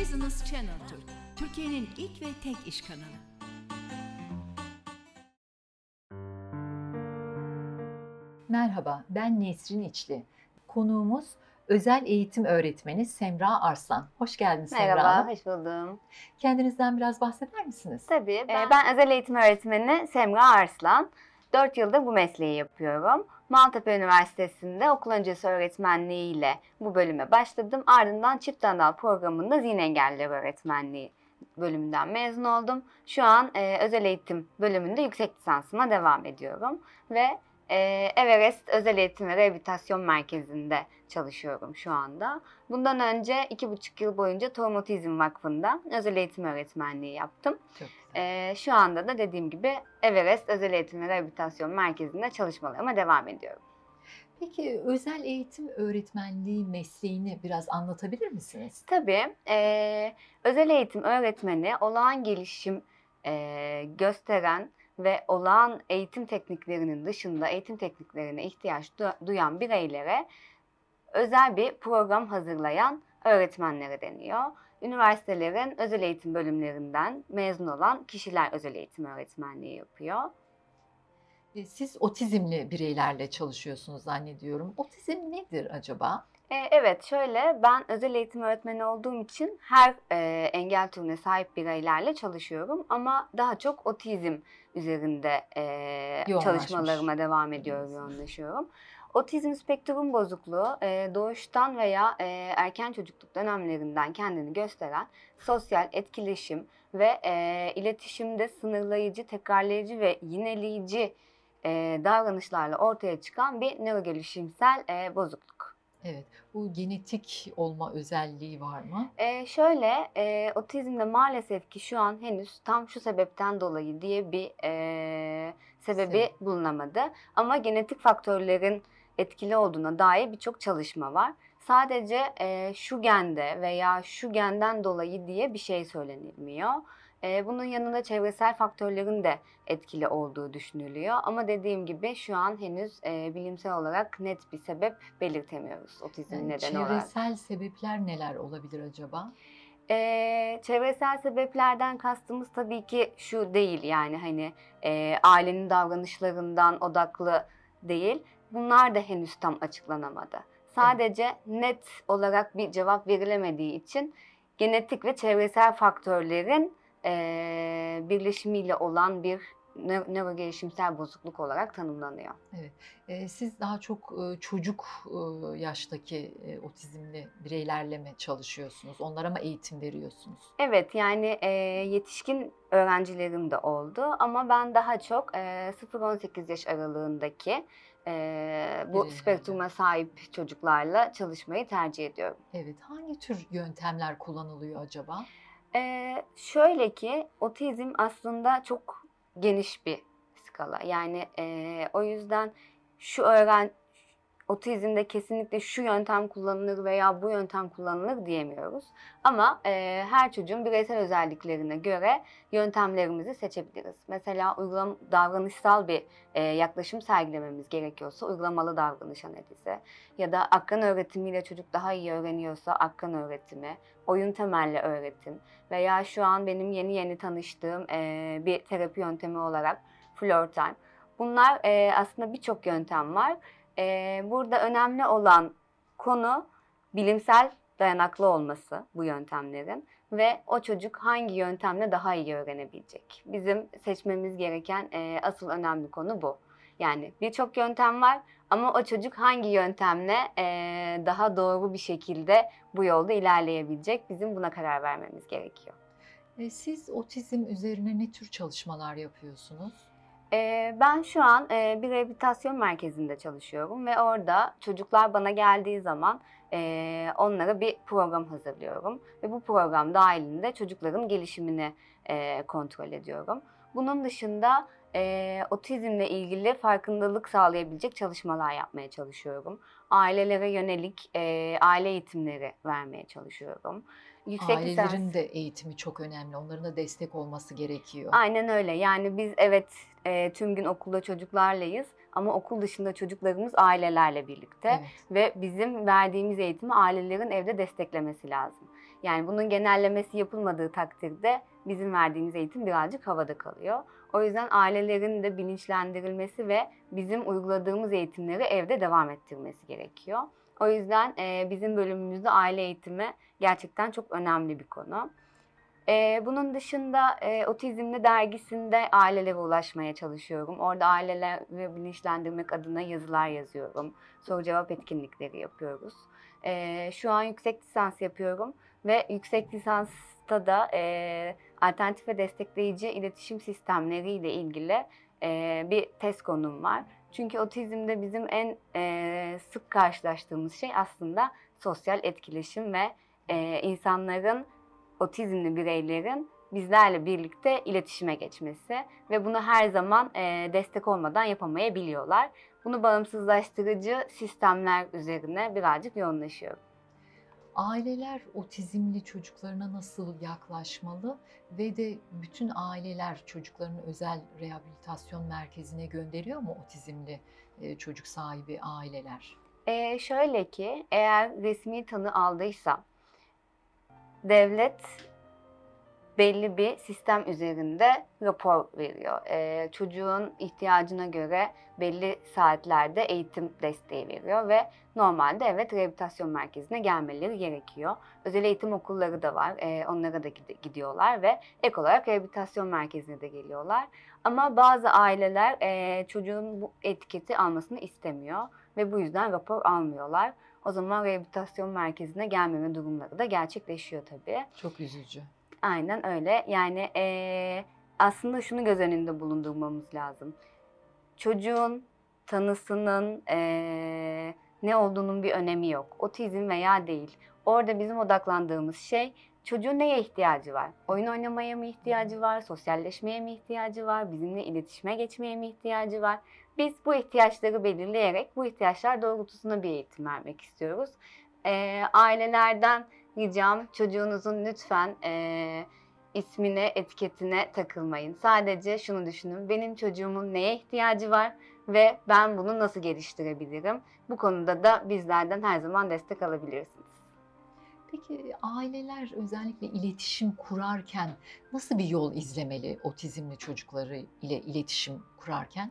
Business Channel Türk, Türkiye'nin ilk ve tek iş kanalı. Merhaba, ben Nesrin İçli. Konuğumuz özel eğitim öğretmeni Semra Arslan. Hoş geldiniz Semra Merhaba, Hanım. hoş buldum. Kendinizden biraz bahseder misiniz? Tabii, ben, ben özel eğitim öğretmeni Semra Arslan. 4 yıldır bu mesleği yapıyorum. Maltepe Üniversitesi'nde okul öncesi öğretmenliği ile bu bölüme başladım. Ardından çift anal programında zihin engellileri öğretmenliği bölümünden mezun oldum. Şu an e, özel eğitim bölümünde yüksek lisansıma devam ediyorum. Ve e, Everest Özel Eğitim ve Rehabilitasyon Merkezi'nde çalışıyorum şu anda. Bundan önce iki buçuk yıl boyunca Tohum Otizm Vakfı'nda özel eğitim öğretmenliği yaptım. Çok Ee, şu anda da dediğim gibi Everest Özel Eğitim ve Rehabilitasyon Merkezi'nde çalışmalarıma devam ediyorum. Peki özel eğitim öğretmenliği mesleğini biraz anlatabilir misiniz? Tabii e, özel eğitim öğretmeni olağan gelişim e, gösteren ve olağan eğitim tekniklerinin dışında eğitim tekniklerine ihtiyaç du- duyan bireylere özel bir program hazırlayan öğretmenlere deniyor. Üniversitelerin özel eğitim bölümlerinden mezun olan kişiler özel eğitim öğretmenliği yapıyor. E, Siz otizmli bireylerle çalışıyorsunuz zannediyorum. Otizm nedir acaba? E, Evet şöyle ben özel eğitim öğretmeni olduğum için her e, engel türüne sahip bireylerle çalışıyorum ama daha çok otizm üzerinde e, çalışmalarıma devam ediyorum, yoğunlaşıyorum. Otizm spektrum bozukluğu e, doğuştan veya e, erken çocukluk dönemlerinden kendini gösteren sosyal etkileşim ve e, iletişimde sınırlayıcı, tekrarlayıcı ve yineleyici e, davranışlarla ortaya çıkan bir nörogelişimsel e, bozukluk. Evet, bu genetik olma özelliği var mı? Ee, şöyle, e, otizmde maalesef ki şu an henüz tam şu sebepten dolayı diye bir e, sebebi Sebep. bulunamadı. Ama genetik faktörlerin etkili olduğuna dair birçok çalışma var. Sadece e, şu gende veya şu genden dolayı diye bir şey söylenilmiyor. E, bunun yanında çevresel faktörlerin de etkili olduğu düşünülüyor. Ama dediğim gibi şu an henüz e, bilimsel olarak net bir sebep belirtemiyoruz otizm Yani nedeni olarak. çevresel sebepler neler olabilir acaba? Ee, çevresel sebeplerden kastımız tabii ki şu değil yani hani e, ailenin davranışlarından odaklı değil. Bunlar da henüz tam açıklanamadı. Sadece net olarak bir cevap verilemediği için genetik ve çevresel faktörlerin e, birleşimiyle olan bir nö- nörogelişimsel bozukluk olarak tanımlanıyor. E, Siz daha çok e, çocuk e, yaştaki e, otizmli bireylerle mi çalışıyorsunuz? Onlara mı eğitim veriyorsunuz? Evet yani e, yetişkin öğrencilerim de oldu ama ben daha çok e, 0-18 yaş aralığındaki e, bu Bireylerle. spektruma sahip çocuklarla çalışmayı tercih ediyorum. Evet, hangi tür yöntemler kullanılıyor acaba? E, şöyle ki otizm aslında çok geniş bir skala. Yani e, o yüzden şu öğren otizmde kesinlikle şu yöntem kullanılır veya bu yöntem kullanılır diyemiyoruz. Ama e, her çocuğun bireysel özelliklerine göre yöntemlerimizi seçebiliriz. Mesela uygulam davranışsal bir e, yaklaşım sergilememiz gerekiyorsa uygulamalı davranış analizi ya da akran öğretimiyle çocuk daha iyi öğreniyorsa akran öğretimi, oyun temelli öğretim veya şu an benim yeni yeni tanıştığım e, bir terapi yöntemi olarak floor time. Bunlar e, aslında birçok yöntem var. E, burada önemli olan konu bilimsel dayanaklı olması bu yöntemlerin ve o çocuk hangi yöntemle daha iyi öğrenebilecek. Bizim seçmemiz gereken e, asıl önemli konu bu. Yani birçok yöntem var ama o çocuk hangi yöntemle e, daha doğru bir şekilde bu yolda ilerleyebilecek bizim buna karar vermemiz gerekiyor. E, Siz otizm üzerine ne tür çalışmalar yapıyorsunuz? Ee, ben şu an e, bir rehabilitasyon merkezinde çalışıyorum ve orada çocuklar bana geldiği zaman e, onlara bir program hazırlıyorum ve bu program dahilinde çocukların gelişimini e, kontrol ediyorum. Bunun dışında e, otizmle ilgili farkındalık sağlayabilecek çalışmalar yapmaya çalışıyorum. Ailelere yönelik e, aile eğitimleri vermeye çalışıyorum. Yüksek lisans- Ailelerin de eğitimi çok önemli. Onların da destek olması gerekiyor. Aynen öyle. Yani biz evet e, tüm gün okulda çocuklarlayız ama okul dışında çocuklarımız ailelerle birlikte Evet. ve bizim verdiğimiz eğitimi ailelerin evde desteklemesi lazım. Yani bunun genellemesi yapılmadığı takdirde bizim verdiğimiz eğitim birazcık havada kalıyor. O yüzden ailelerin de bilinçlendirilmesi ve bizim uyguladığımız eğitimleri evde devam ettirmesi gerekiyor. O yüzden e, bizim bölümümüzde aile eğitimi gerçekten çok önemli bir konu. E, bunun dışında e, Otizmli dergisinde ailelere ulaşmaya çalışıyorum. Orada aileleri bilinçlendirmek adına yazılar yazıyorum. Soru cevap etkinlikleri yapıyoruz. E, şu an yüksek lisans yapıyorum ve yüksek lisansta da e, alternatif ve destekleyici iletişim sistemleri ile ilgili e, bir test konum var. Çünkü otizmde bizim en e, sık karşılaştığımız şey aslında sosyal etkileşim ve e, insanların, otizmli bireylerin bizlerle birlikte iletişime geçmesi ve bunu her zaman e, destek olmadan yapamayabiliyorlar. Bunu bağımsızlaştırıcı sistemler üzerine birazcık yoğunlaşıyorum. Aileler otizmli çocuklarına nasıl yaklaşmalı ve de bütün aileler çocuklarını özel rehabilitasyon merkezine gönderiyor mu otizmli e, çocuk sahibi aileler? Ee, şöyle ki eğer resmi tanı aldıysa devlet belli bir sistem üzerinde rapor veriyor. Ee, çocuğun ihtiyacına göre belli saatlerde eğitim desteği veriyor ve normalde evet rehabilitasyon merkezine gelmeleri gerekiyor. Özel eğitim okulları da var. Ee, onlara da gidiyorlar ve ek olarak rehabilitasyon merkezine de geliyorlar. Ama bazı aileler e, çocuğun bu etiketi almasını istemiyor ve bu yüzden rapor almıyorlar. O zaman rehabilitasyon merkezine gelmeme durumları da gerçekleşiyor tabii. Çok üzücü. Aynen öyle. Yani e, aslında şunu göz önünde bulundurmamız lazım. Çocuğun tanısının e, ne olduğunun bir önemi yok. Otizm veya değil. Orada bizim odaklandığımız şey çocuğun neye ihtiyacı var? Oyun oynamaya mı ihtiyacı var? Sosyalleşmeye mi ihtiyacı var? Bizimle iletişime geçmeye mi ihtiyacı var? Biz bu ihtiyaçları belirleyerek bu ihtiyaçlar doğrultusunda bir eğitim vermek istiyoruz. E, ailelerden ricam çocuğunuzun lütfen e, ismine, etiketine takılmayın. Sadece şunu düşünün. Benim çocuğumun neye ihtiyacı var ve ben bunu nasıl geliştirebilirim? Bu konuda da bizlerden her zaman destek alabilirsiniz. Peki aileler özellikle iletişim kurarken nasıl bir yol izlemeli otizmli çocukları ile iletişim kurarken?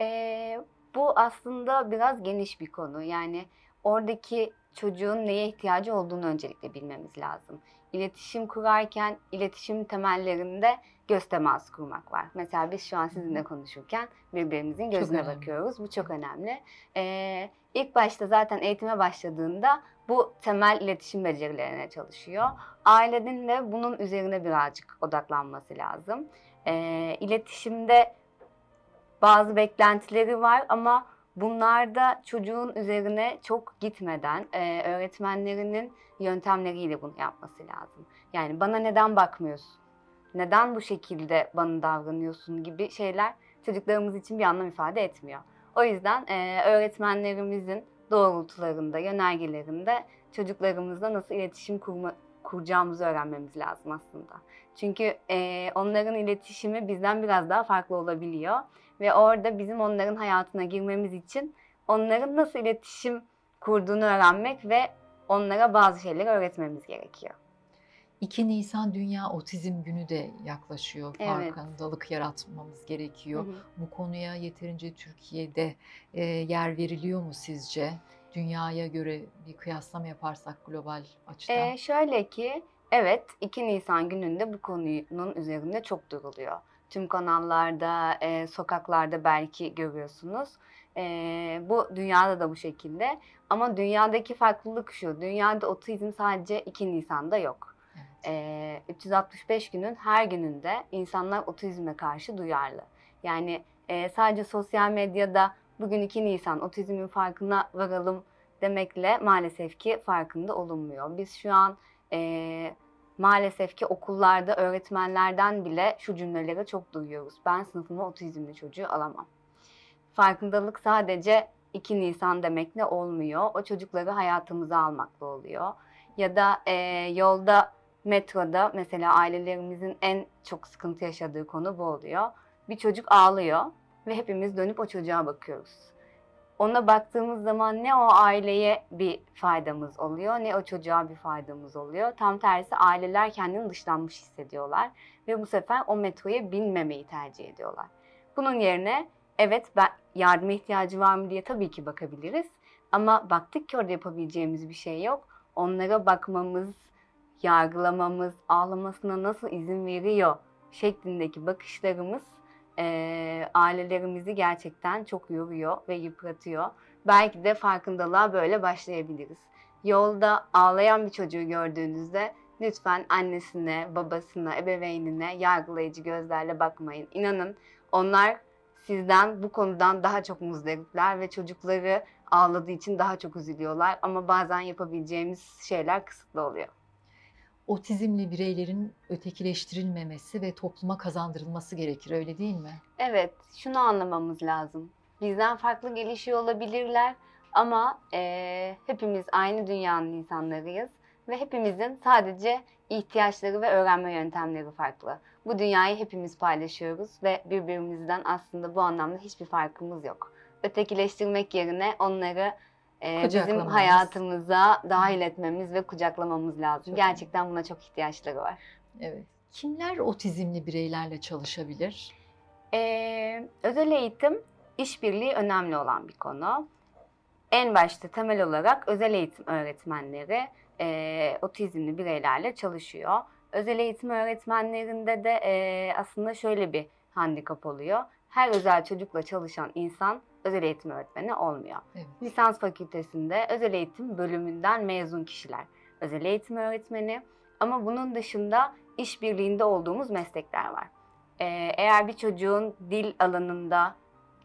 Ee, bu aslında biraz geniş bir konu. Yani oradaki çocuğun neye ihtiyacı olduğunu öncelikle bilmemiz lazım. İletişim kurarken iletişim temellerinde göz teması kurmak var. Mesela biz şu an sizinle konuşurken birbirimizin gözüne bakıyoruz. Bu çok önemli. Ee, ilk başta zaten eğitime başladığında bu temel iletişim becerilerine çalışıyor. Ailenin de bunun üzerine birazcık odaklanması lazım. Ee, iletişimde bazı beklentileri var ama bunlarda çocuğun üzerine çok gitmeden e, öğretmenlerinin yöntemleriyle bunu yapması lazım. Yani bana neden bakmıyorsun? Neden bu şekilde bana davranıyorsun gibi şeyler çocuklarımız için bir anlam ifade etmiyor. O yüzden e, öğretmenlerimizin doğrultularında, yönergelerinde çocuklarımızla nasıl iletişim kurma, kuracağımızı öğrenmemiz lazım aslında. Çünkü e, onların iletişimi bizden biraz daha farklı olabiliyor. Ve orada bizim onların hayatına girmemiz için onların nasıl iletişim kurduğunu öğrenmek ve onlara bazı şeyleri öğretmemiz gerekiyor. 2 Nisan Dünya Otizm Günü de yaklaşıyor. Evet. Farkındalık yaratmamız gerekiyor. Hı hı. Bu konuya yeterince Türkiye'de e, yer veriliyor mu sizce? Dünyaya göre bir kıyaslama yaparsak global açıdan. Ee, şöyle ki evet 2 Nisan gününde bu konunun üzerinde çok duruluyor. Tüm kanallarda, e, sokaklarda belki görüyorsunuz. E, bu dünyada da bu şekilde. Ama dünyadaki farklılık şu. Dünyada otizm sadece 2 Nisan'da yok. Evet. E, 365 günün her gününde insanlar otizme karşı duyarlı. Yani e, sadece sosyal medyada bugün 2 Nisan otizmin farkına varalım demekle maalesef ki farkında olunmuyor. Biz şu an e, maalesef ki okullarda öğretmenlerden bile şu cümleleri çok duyuyoruz. Ben sınıfıma otizmli çocuğu alamam. Farkındalık sadece 2 Nisan demekle olmuyor. O çocukları hayatımıza almakla oluyor. Ya da e, yolda, metroda mesela ailelerimizin en çok sıkıntı yaşadığı konu bu oluyor. Bir çocuk ağlıyor ve hepimiz dönüp o çocuğa bakıyoruz. Ona baktığımız zaman ne o aileye bir faydamız oluyor ne o çocuğa bir faydamız oluyor. Tam tersi aileler kendini dışlanmış hissediyorlar ve bu sefer o metroya binmemeyi tercih ediyorlar. Bunun yerine evet ben yardıma ihtiyacı var mı diye tabii ki bakabiliriz. Ama baktık ki orada yapabileceğimiz bir şey yok. Onlara bakmamız, yargılamamız, ağlamasına nasıl izin veriyor şeklindeki bakışlarımız e, ailelerimizi gerçekten çok yoruyor ve yıpratıyor. Belki de farkındalığa böyle başlayabiliriz. Yolda ağlayan bir çocuğu gördüğünüzde lütfen annesine, babasına, ebeveynine yargılayıcı gözlerle bakmayın. İnanın onlar sizden bu konudan daha çok muzdaripler ve çocukları ağladığı için daha çok üzülüyorlar. Ama bazen yapabileceğimiz şeyler kısıtlı oluyor. Otizmli bireylerin ötekileştirilmemesi ve topluma kazandırılması gerekir öyle değil mi? Evet, şunu anlamamız lazım. Bizden farklı gelişiyor olabilirler ama e, hepimiz aynı dünyanın insanlarıyız ve hepimizin sadece ihtiyaçları ve öğrenme yöntemleri farklı. Bu dünyayı hepimiz paylaşıyoruz ve birbirimizden aslında bu anlamda hiçbir farkımız yok. Ötekileştirmek yerine onları e, bizim hayatımıza dahil etmemiz ve kucaklamamız lazım. Çok Gerçekten buna çok ihtiyaçları var. Evet. Kimler otizmli bireylerle çalışabilir? Ee, özel eğitim işbirliği önemli olan bir konu. En başta temel olarak özel eğitim öğretmenleri e, otizmli bireylerle çalışıyor. Özel eğitim öğretmenlerinde de e, aslında şöyle bir handikap oluyor. Her özel çocukla çalışan insan özel eğitim öğretmeni olmuyor. Evet. Lisans fakültesinde özel eğitim bölümünden mezun kişiler özel eğitim öğretmeni. Ama bunun dışında işbirliğinde olduğumuz meslekler var. Ee, eğer bir çocuğun dil alanında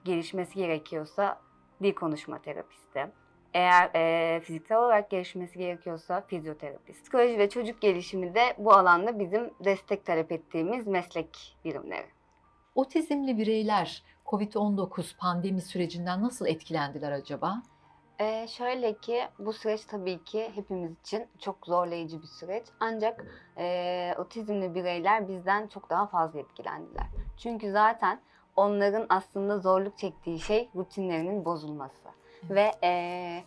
gelişmesi gerekiyorsa dil konuşma terapisti. Eğer e, fiziksel olarak gelişmesi gerekiyorsa fizyoterapist. Psikoloji ve çocuk gelişimi de bu alanda bizim destek talep ettiğimiz meslek birimleri. Otizmli bireyler COVID-19 pandemi sürecinden nasıl etkilendiler acaba? Ee, şöyle ki bu süreç tabii ki hepimiz için çok zorlayıcı bir süreç. Ancak e, otizmli bireyler bizden çok daha fazla etkilendiler. Çünkü zaten onların aslında zorluk çektiği şey rutinlerinin bozulması. Evet. Ve e,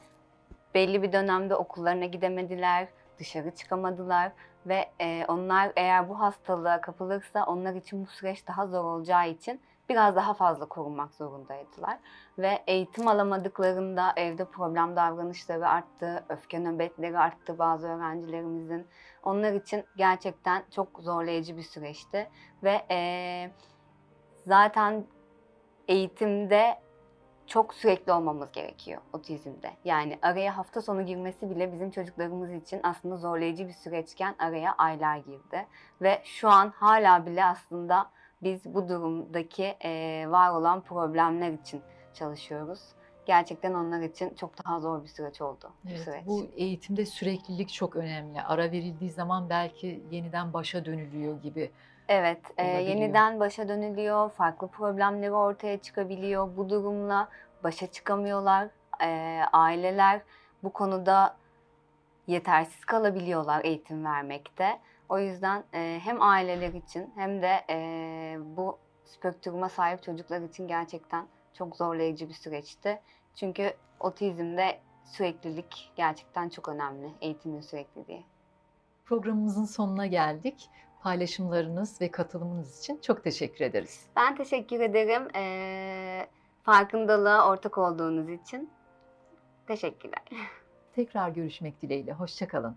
belli bir dönemde okullarına gidemediler, dışarı çıkamadılar. Ve e, onlar eğer bu hastalığa kapılırsa onlar için bu süreç daha zor olacağı için biraz daha fazla korunmak zorundaydılar. Ve eğitim alamadıklarında evde problem davranışları arttı, öfke nöbetleri arttı bazı öğrencilerimizin. Onlar için gerçekten çok zorlayıcı bir süreçti. Ve eee, zaten eğitimde çok sürekli olmamız gerekiyor otizmde. Yani araya hafta sonu girmesi bile bizim çocuklarımız için aslında zorlayıcı bir süreçken araya aylar girdi. Ve şu an hala bile aslında biz bu durumdaki eee, var olan problemler için çalışıyoruz. Gerçekten onlar için çok daha zor bir süreç oldu bu Evet, süreç. bu eğitimde süreklilik çok önemli. Ara verildiği zaman belki yeniden başa dönülüyor gibi. Evet, e, yeniden başa dönülüyor, farklı problemleri ortaya çıkabiliyor. Bu durumla başa çıkamıyorlar. E, aileler bu konuda yetersiz kalabiliyorlar eğitim vermekte. O yüzden e, hem aileler için hem de e, bu spektruma sahip çocuklar için gerçekten çok zorlayıcı bir süreçti. Çünkü otizmde süreklilik gerçekten çok önemli, eğitimin sürekliliği. Programımızın sonuna geldik. Paylaşımlarınız ve katılımınız için çok teşekkür ederiz. Ben teşekkür ederim. Ee, farkındalığa ortak olduğunuz için. Teşekkürler. Tekrar görüşmek dileğiyle. Hoşçakalın.